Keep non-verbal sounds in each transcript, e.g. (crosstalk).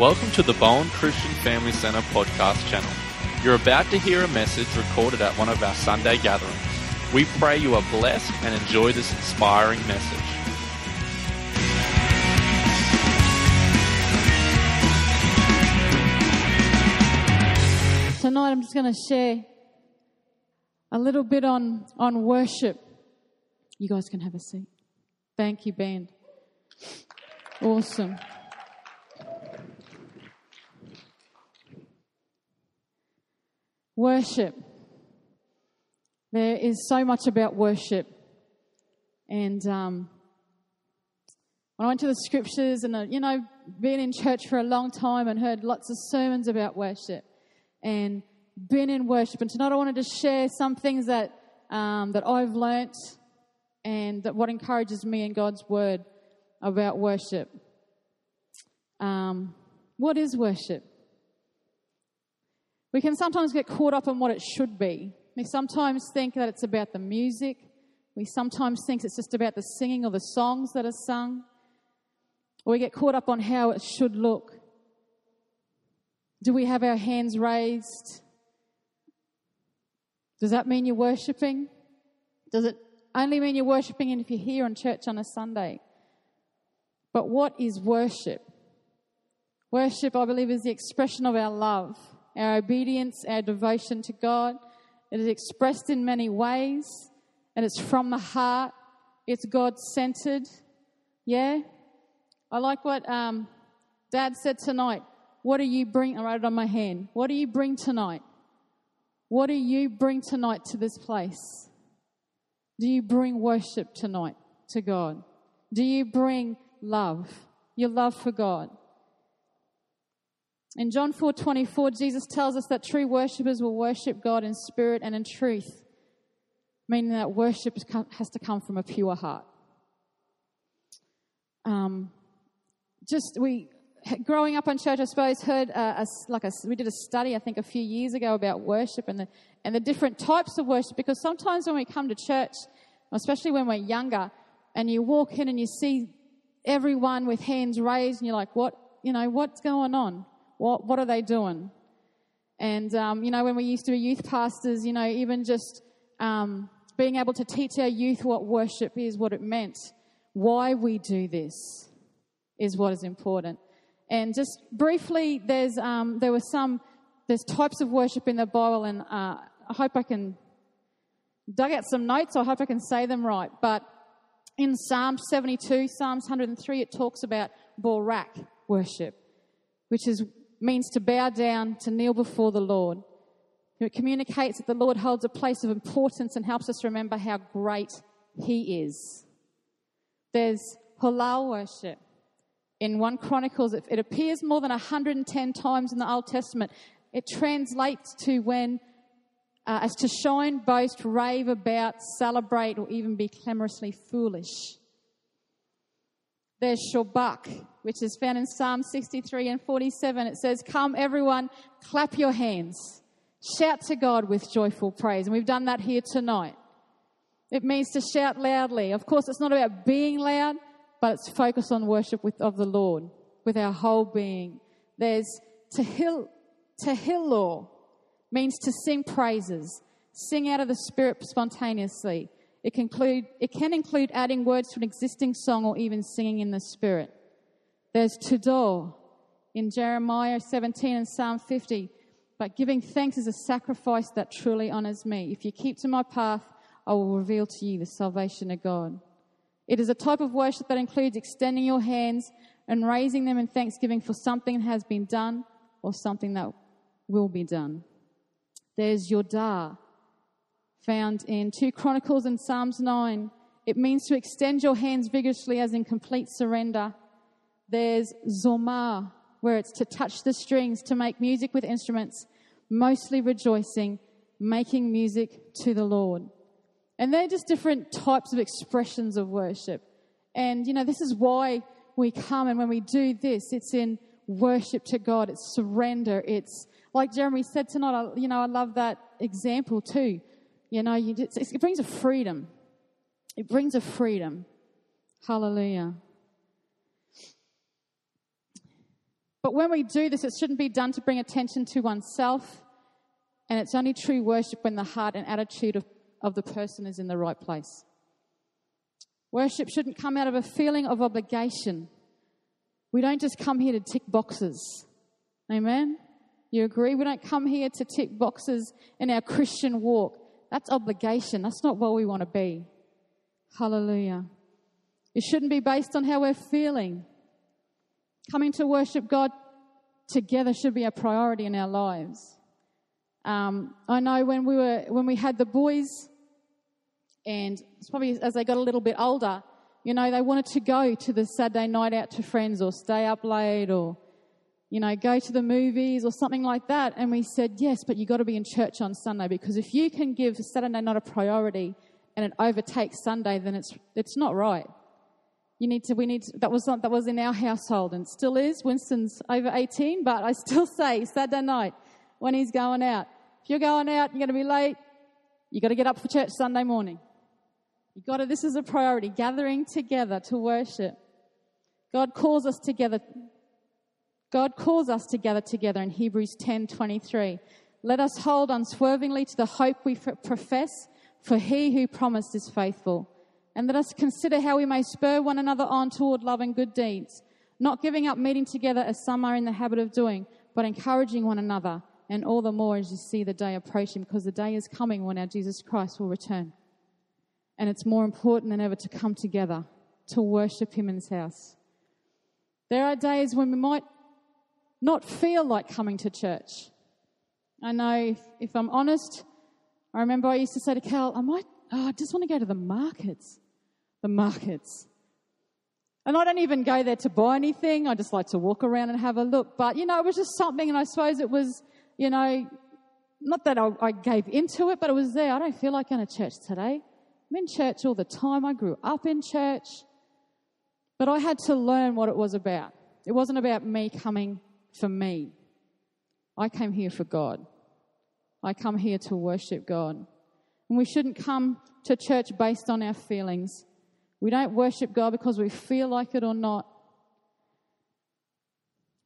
Welcome to the Bowen Christian Family Center podcast channel. You're about to hear a message recorded at one of our Sunday gatherings. We pray you are blessed and enjoy this inspiring message. Tonight I'm just going to share a little bit on, on worship. You guys can have a seat. Thank you, band. Awesome. Worship. There is so much about worship. And um, when I went to the scriptures and, uh, you know, been in church for a long time and heard lots of sermons about worship and been in worship. And tonight I wanted to share some things that, um, that I've learnt and that what encourages me in God's word about worship. Um, what is worship? We can sometimes get caught up in what it should be. We sometimes think that it's about the music. We sometimes think it's just about the singing or the songs that are sung. Or we get caught up on how it should look. Do we have our hands raised? Does that mean you're worshipping? Does it only mean you're worshipping if you're here on church on a Sunday? But what is worship? Worship, I believe, is the expression of our love, our obedience, our devotion to God. It is expressed in many ways, and it's from the heart. It's God centered. Yeah? I like what um, Dad said tonight. What do you bring? I wrote it on my hand. What do you bring tonight? What do you bring tonight to this place? Do you bring worship tonight to God? Do you bring love, your love for God? In John 4:24, Jesus tells us that true worshippers will worship God in spirit and in truth, meaning that worship has to come from a pure heart. Um, just we growing up in church, I suppose, heard a, like a, we did a study, I think, a few years ago about worship and the, and the different types of worship. Because sometimes when we come to church, especially when we're younger, and you walk in and you see everyone with hands raised, and you're like, what, you know, what's going on? What, what are they doing? And, um, you know, when we used to be youth pastors, you know, even just um, being able to teach our youth what worship is, what it meant, why we do this is what is important. And just briefly, there's um, there were some there's types of worship in the Bible, and uh, I hope I can dug out some notes. I hope I can say them right. But in Psalm 72, Psalms 103, it talks about Barak worship, which is means to bow down, to kneel before the Lord. It communicates that the Lord holds a place of importance and helps us remember how great He is. There's Halal worship, in 1 Chronicles, it, appears more than 110 times in the Old Testament. It translates to when, uh, as to shine, boast, rave about, celebrate, or even be clamorously foolish. There's Shabach, which is found in Psalm 63 and 47. It says, Come, everyone, clap your hands, shout to God with joyful praise. And we've done that here tonight. It means to shout loudly. Of course, it's not about being loud, but it's focused on worship with, of the Lord with our whole being. There's tehil, tehillah, means to sing praises, sing out of the spirit spontaneously. It can, include, it can include adding words to an existing song or even singing in the spirit. There's Todah in Jeremiah 17 and Psalm 50. But giving thanks is a sacrifice that truly honors me. If you keep to my path, I will reveal to you the salvation of God. It is a type of worship that includes extending your hands and raising them in thanksgiving for something that has been done or something that will be done. There's your Yodah, found in 2 Chronicles and Psalms 9. It means to extend your hands vigorously as in complete surrender. There's Zomar, where it's to touch the strings, to make music with instruments, mostly rejoicing, making music to the Lord. And they're just different types of expressions of worship. And, you know, this is why we come and when we do this, it's in worship to God, it's surrender. It's like Jeremy said tonight, you know, I love that example too. You know, you, it brings a freedom. It brings a freedom. Hallelujah. But when we do this, it shouldn't be done to bring attention to oneself. And it's only true worship when the heart and attitude of, of the person is in the right place. Worship shouldn't come out of a feeling of obligation. We don't just come here to tick boxes. Amen? You agree? We don't come here to tick boxes in our Christian walk. That's obligation. That's not what we want to be. Hallelujah. It shouldn't be based on how we're feeling. Coming to worship God together should be a priority in our lives. Um, I know when we were when we had the boys, and it's probably as they got a little bit older, you know, they wanted to go to the Saturday night out to friends or stay up late or, you know, go to the movies or something like that. And we said, yes, but you've got to be in church on Sunday because if you can give Saturday not a priority and it overtakes Sunday, then it's, it's not right. You need to, we need to, that was not, that was in our household and still is. Winston's over 18, but I still (laughs) say Saturday night when he's going out. If you're going out, you're going to be late, you've got to get up for church Sunday morning. You've got to, this is a priority, gathering together to worship. God calls us together. God calls us to gather together in Hebrews 10:23. Let us hold unswervingly to the hope we profess, for he who promised is faithful. And let us consider how we may spur one another on toward love and good deeds, not giving up meeting together as some are in the habit of doing, but encouraging one another, and all the more as you see the day approaching, because the day is coming when our Jesus Christ will return and it's more important than ever to come together to worship Him in His house. There are days when we might not feel like coming to church. I know if, I'm honest, I remember I used to say to Cal, I might, oh, I just want to go to the markets. The markets. And I don't even go there to buy anything. I just like to walk around and have a look. But, you know, it was just something, and I suppose it was, you know, not that I, I gave into it, but it was there. I don't feel like going to church today. I'm in church all the time. I grew up in church. But I had to learn what it was about. It wasn't about me coming for me. I came here for God. I come here to worship God. And we shouldn't come to church based on our feelings. We don't worship God because we feel like it or not.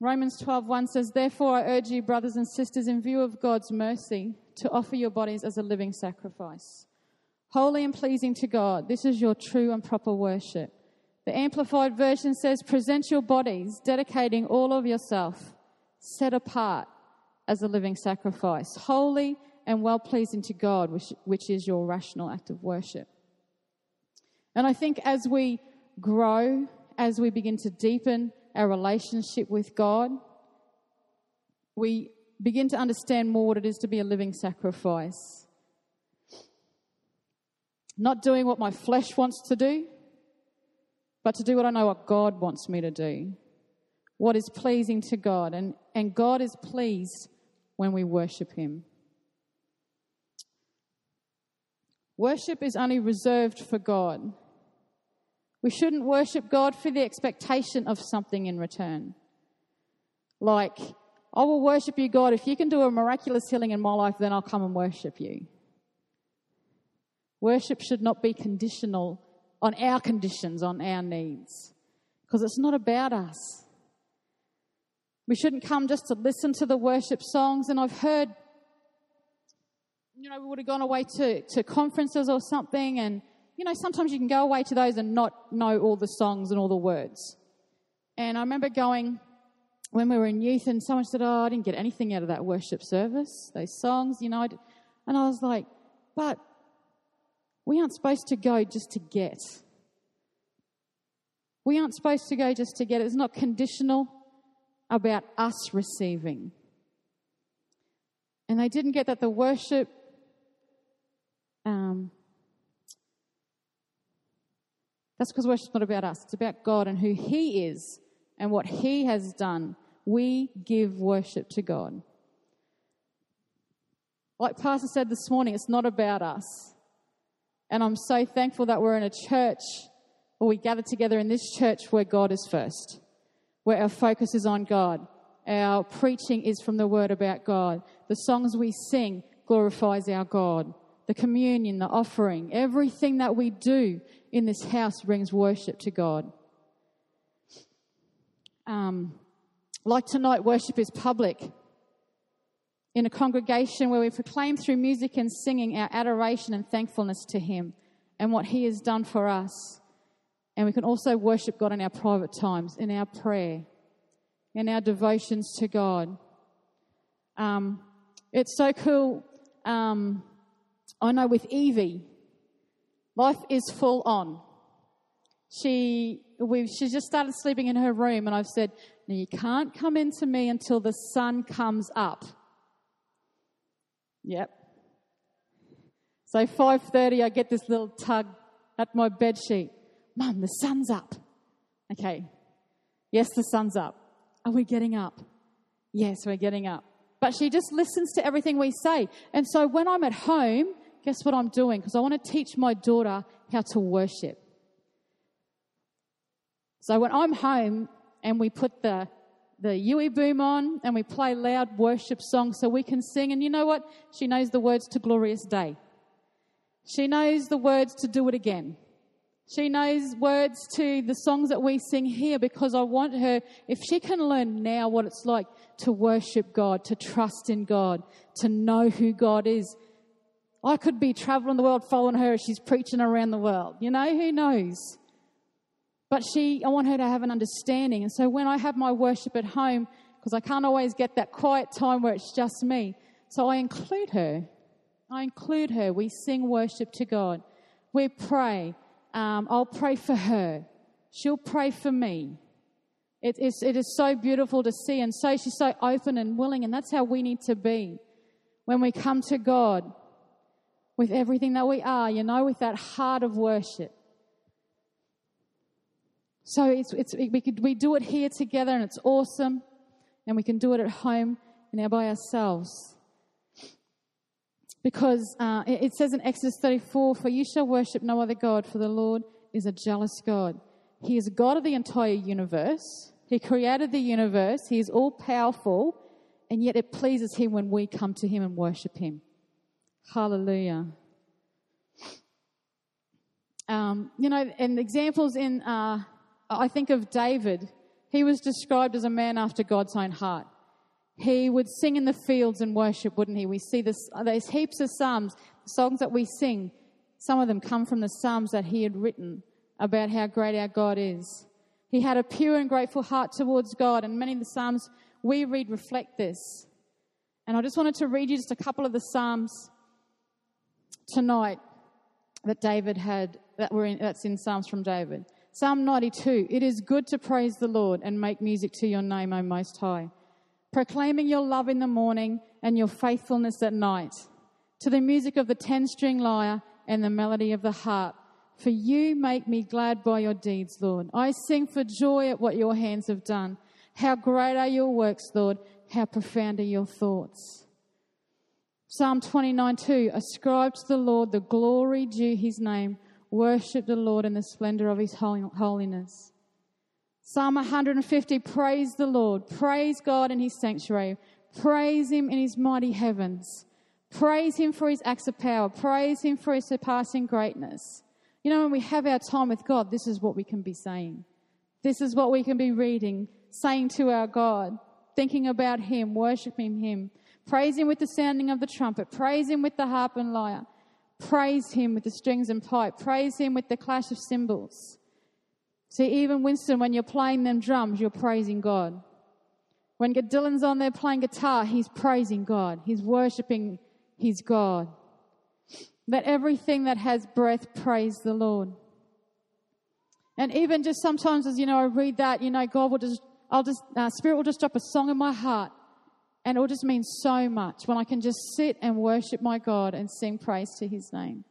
Romans 12:1 says, "Therefore I urge you brothers and sisters in view of God's mercy to offer your bodies as a living sacrifice, holy and pleasing to God. This is your true and proper worship. The Amplified Version says, Present your bodies, dedicating all of yourself, set apart as a living sacrifice, holy and well pleasing to God, which, which is your rational act of worship. And I think as we grow, as we begin to deepen our relationship with God, we begin to understand more what it is to be a living sacrifice. Not doing what my flesh wants to do, but to do what I know what God wants me to do. What is pleasing to God. And, and God is pleased when we worship Him. Worship is only reserved for God. We shouldn't worship God for the expectation of something in return. Like, I will worship you, God. If you can do a miraculous healing in my life, then I'll come and worship you. Worship should not be conditional on our conditions, on our needs, because it's not about us. We shouldn't come just to listen to the worship songs. And I've heard, you know, we would have gone away to, to conferences or something, and, you know, sometimes you can go away to those and not know all the songs and all the words. And I remember going when we were in youth, and someone said, Oh, I didn't get anything out of that worship service, those songs, you know. And I was like, But we aren't supposed to go just to get. We aren't supposed to go just to get. It's not conditional about us receiving. And they didn't get that the worship um, that's because worship's not about us. It's about God and who He is and what He has done. We give worship to God. Like Pastor said this morning, it's not about us. And I'm so thankful that we're in a church, or we gather together in this church where God is first, where our focus is on God. Our preaching is from the word about God. The songs we sing glorifies our God. The communion, the offering, everything that we do in this house brings worship to God. Um, Like tonight, worship is public. In a congregation where we proclaim through music and singing our adoration and thankfulness to Him and what He has done for us. And we can also worship God in our private times, in our prayer, in our devotions to God. Um, it's so cool. Um, I know with Evie, life is full on. She, we, she just started sleeping in her room, and I've said, you can't come into me until the sun comes up. Yep. So 5:30, I get this little tug at my bed sheet. Mum, the sun's up. Okay. Yes, the sun's up. Are we getting up? Yes, we're getting up. But she just listens to everything we say. And so when I'm at home, guess what I'm doing? Because I want to teach my daughter how to worship. So when I'm home and we put the the UE Boom on and we play loud worship songs so we can sing. And you know what? She knows the words to Glorious Day. She knows the words to Do It Again. She knows words to the songs that we sing here because I want her, if she can learn now what it's like to worship God, to trust in God, to know who God is. I could be traveling the world following her as she's preaching around the world. You know, who knows? But she, I want her to have an understanding. And so when I have my worship at home, because I can't always get that quiet time where it's just me, so I include her. I include her. We sing worship to God. We pray. Um, I'll pray for her. She'll pray for me. It is, it is so beautiful to see. And so she's so open and willing. And that's how we need to be when we come to God with everything that we are, you know, with that heart of worship. So it's, it's, we, could, we do it here together and it's awesome. And we can do it at home and now by ourselves. Because uh, it, says in Exodus 34 For you shall worship no other God, for the Lord is a jealous God. He is God of the entire universe. He created the universe. He is all powerful. And yet it pleases Him when we come to Him and worship Him. Hallelujah. Um, you know, and examples in uh, I think of David. He was described as a man after God's own heart. He would sing in the fields and worship, wouldn't he? We see this, there's heaps of psalms, songs that we sing. Some of them come from the psalms that he had written about how great our God is. He had a pure and grateful heart towards God, and many of the psalms we read reflect this. And I just wanted to read you just a couple of the psalms tonight that David had that were in, that's in Psalms from David. Psalm 92 It is good to praise the Lord and make music to your name, O Most High, proclaiming your love in the morning and your faithfulness at night, to the music of the ten string lyre and the melody of the harp. For you make me glad by your deeds, Lord. I sing for joy at what your hands have done. How great are your works, Lord. How profound are your thoughts. Psalm 29 2 Ascribe to the Lord the glory due his name Worship the Lord in the splendor of his holiness. Psalm 150 Praise the Lord. Praise God in his sanctuary. Praise him in his mighty heavens. Praise him for his acts of power. Praise him for his surpassing greatness. You know, when we have our time with God, this is what we can be saying. This is what we can be reading, saying to our God, thinking about him, worshiping him. Praise him with the sounding of the trumpet. Praise him with the harp and lyre. Praise Him with the strings and pipe. Praise Him with the clash of cymbals. See, even Winston, when you're playing them drums, you're praising God. When Dylan's on there playing guitar, he's praising God. He's worshiping his God. Let everything that has breath praise the Lord. And even just sometimes, as you know, I read that, you know, God will just, I'll just, uh, Spirit will just drop a song in my heart. And it will just mean so much when I can just sit and worship my God and sing praise to his name.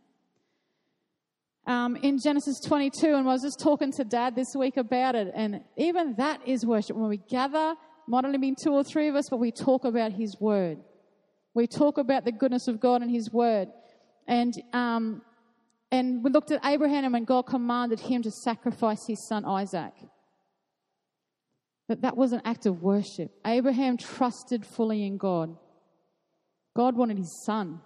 Um, in Genesis 22, and I was just talking to dad this week about it, and even that is worship. When we gather, might only be two or three of us, but we talk about his word. We talk about the goodness of God and his word. And, um, and we looked at Abraham and when God commanded him to sacrifice his son Isaac that that was an act of worship. Abraham trusted fully in God. God wanted his son.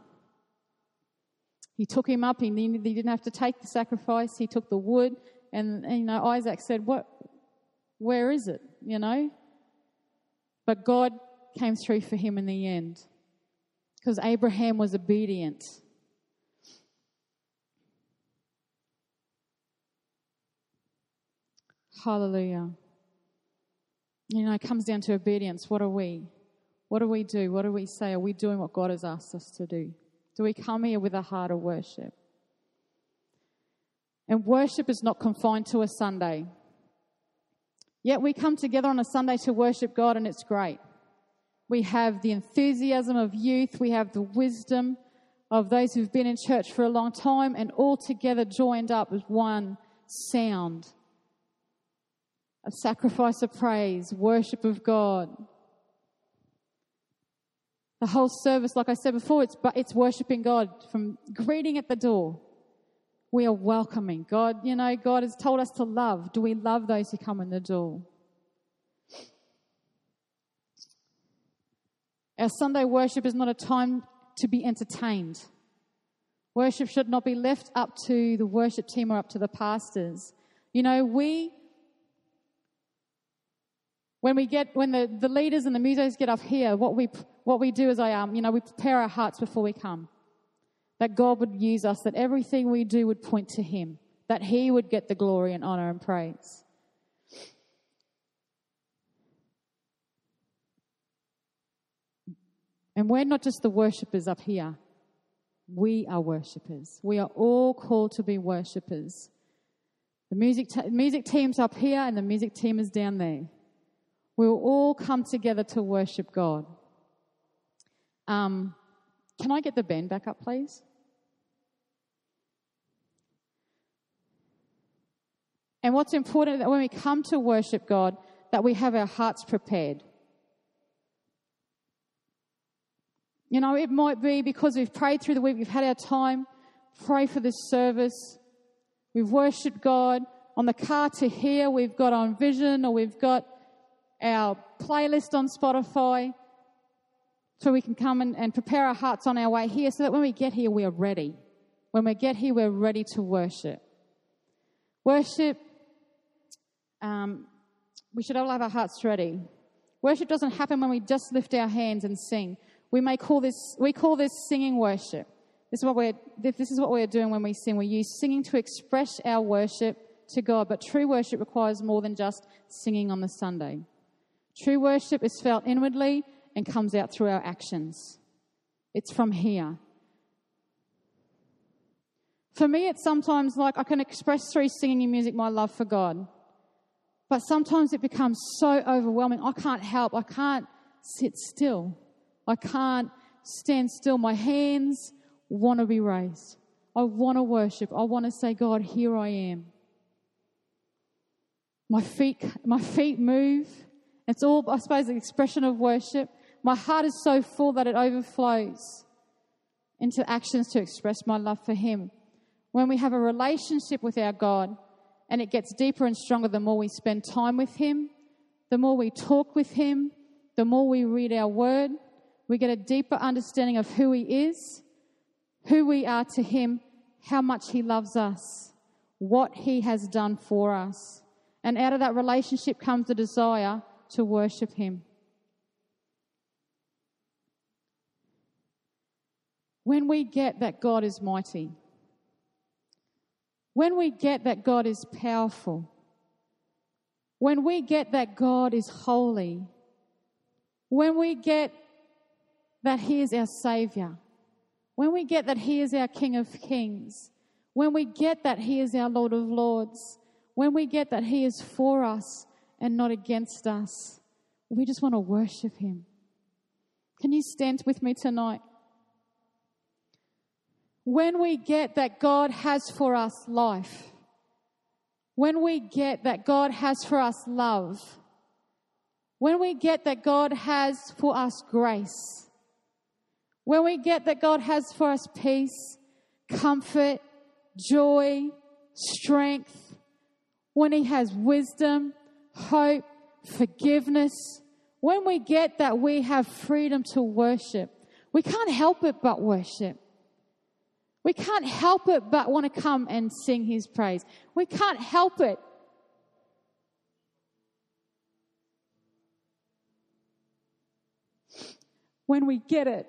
He took him up. He, he didn't have to take the sacrifice. He took the wood. And, and, you know, Isaac said, what, where is it? You know? But God came through for him in the end because Abraham was obedient. Hallelujah. You know, it comes down to obedience. What are we? What do we do? What do we say? Are we doing what God has asked us to do? Do we come here with a heart of worship? And worship is not confined to a Sunday. Yet we come together on a Sunday to worship God, and it's great. We have the enthusiasm of youth, we have the wisdom of those who've been in church for a long time, and all together joined up as one sound a sacrifice of praise, worship of God. The whole service, like I said before, it's, it's worshiping God from greeting at the door. We are welcoming. God, you know, God has told us to love. Do we love those who come in the door? Our Sunday worship is not a time to be entertained. Worship should not be left up to the worship team or up to the pastors. You know, we when we get, when the, the leaders and the musos get up here, what we, what we do is I, um, you know, we prepare our hearts before we come. That God would use us, that everything we do would point to Him, that He would get the glory and honor and praise. And we're not just the worshippers up here. We are worshippers. We are all called to be worshippers. The music, t- music team's up here and the music team is down there. We will all come together to worship God. Um, can I get the band back up, please? And what's important that when we come to worship God, that we have our hearts prepared. You know, it might be because we've prayed through the week, we've had our time, pray for this service, we've worshipped God. On the car to here, we've got on vision or we've got our playlist on Spotify so we can come and, and prepare our hearts on our way here so that when we get here, we are ready. When we get here, we're ready to worship. Worship, um, we should all have our hearts ready. Worship doesn't happen when we just lift our hands and sing. We may call this, we call this singing worship. This is what we're, this is what we're doing when we sing. We use singing to express our worship to God, but true worship requires more than just singing on the Sunday. True worship is felt inwardly and comes out through our actions. It's from here. For me, it's sometimes like I can express through singing and music my love for God. But sometimes it becomes so overwhelming. I can't help. I can't sit still. I can't stand still. My hands want to be raised. I want to worship. I want to say, God, here I am. My feet, my feet move. It's all, I suppose, an expression of worship. My heart is so full that it overflows into actions to express my love for Him. When we have a relationship with our God and it gets deeper and stronger the more we spend time with Him, the more we talk with Him, the more we read our Word, we get a deeper understanding of who He is, who we are to Him, how much He loves us, what He has done for us. And out of that relationship comes the desire to worship Him. When we get that God is mighty, when we get that God is powerful, when we get that God is holy, when we get that He is our Savior, when we get that He is our King of Kings, when we get that He is our Lord of Lords, when we get that He is for us, and not against us. We just want to worship Him. Can you stand with me tonight? When we get that God has for us life, when we get that God has for us love, when we get that God has for us grace, when we get that God has for us peace, comfort, joy, strength, when He has wisdom, hope, forgiveness, when we get that, we have freedom to worship. We can't help it but worship. We can't help it but want to come and sing His praise. We can't help it. when we get it,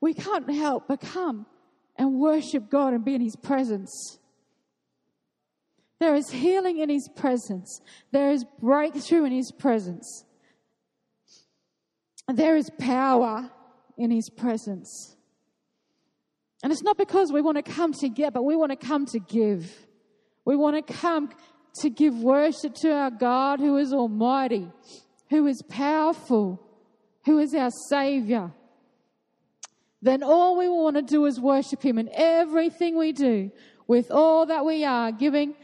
we can't help but come and worship God and be in His presence. There is healing in His presence. There is breakthrough in His presence. There is power in His presence. And it's not because we want to come to get, but we want to come to give. We want to come to give worship to our God who is almighty, who is powerful, who is our Savior. Then all we want to do is worship Him in everything we do, with all that we are, giving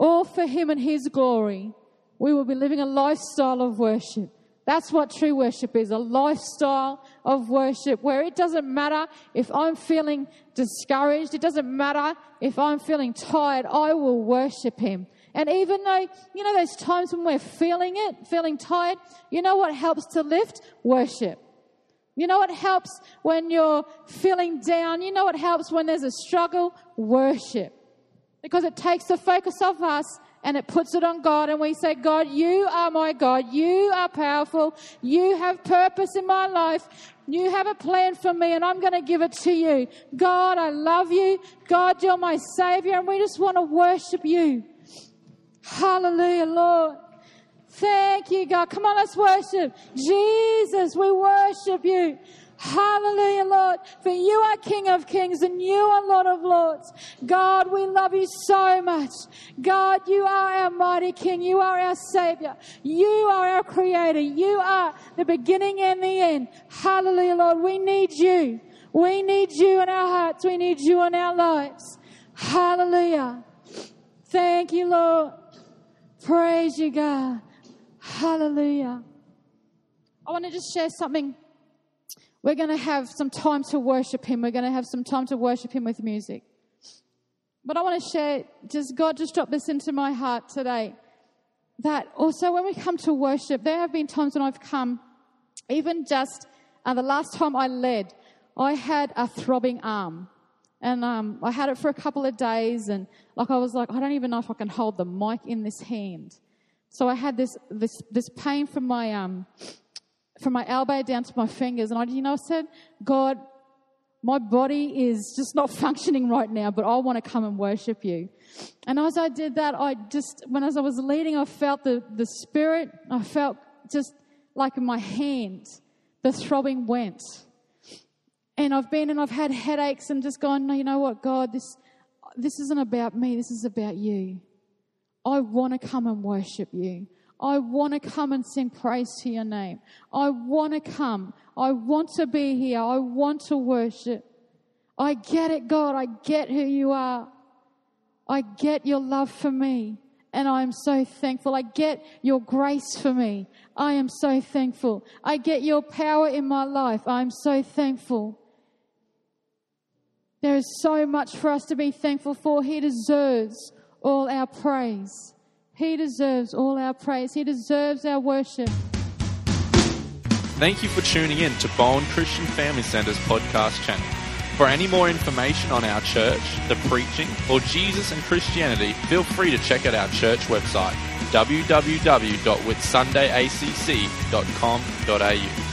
all for Him and His glory. We will be living a lifestyle of worship. That's what true worship is a lifestyle of worship where it doesn't matter if I'm feeling discouraged, it doesn't matter if I'm feeling tired, I will worship Him. And even though, you know, those times when we're feeling it, feeling tired, you know what helps to lift? Worship. You know what helps when you're feeling down? You know what helps when there's a struggle? Worship. Because it takes the focus off us and it puts it on God, and we say, God, you are my God. You are powerful. You have purpose in my life. You have a plan for me, and I'm going to give it to you. God, I love you. God, you're my Savior, and we just want to worship you. Hallelujah, Lord. Thank you, God. Come on, let's worship. Jesus, we worship you. Hallelujah, Lord. For you are King of Kings and you are Lord of Lords. God, we love you so much. God, you are our mighty King. You are our Savior. You are our Creator. You are the beginning and the end. Hallelujah, Lord. We need you. We need you in our hearts. We need you in our lives. Hallelujah. Thank you, Lord. Praise you, God. Hallelujah. I want to just share something we're going to have some time to worship Him. We're going to have some time to worship Him with music. But I want to share, just God just dropped this into my heart today. That also when we come to worship, there have been times when I've come, even just uh, the last time I led, I had a throbbing arm. And um, I had it for a couple of days, and like I was like, I don't even know if I can hold the mic in this hand. So I had this this this pain from my um from my elbow down to my fingers. And I, you know, I said, God, my body is just not (laughs) functioning right now, but I want to come and worship you. And as I did that, I just, when as I was leading, I felt the, the spirit, I felt just like in my hand, the throbbing went. And I've been and I've had headaches and just gone, no, you know what, God, this, this isn't about me, this is about you. I want to come and worship you. I want to come and sing praise to your name. I want to come. I want to be here. I want to worship. I get it, God. I get who you are. I get your love for me. And I am so thankful. I get your grace for me. I am so thankful. I get your power in my life. I am so thankful. There is so much for us to be thankful for. He deserves all our praise. He deserves all our praise. He deserves our worship. Thank you for tuning in to Bowen Christian Family Center's podcast channel. For any more information on our church, the preaching, or Jesus and Christianity, feel free to check out our church website www.whitsundayacc.com.au.